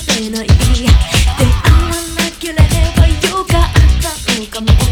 せない。で会わなければよかったのかも。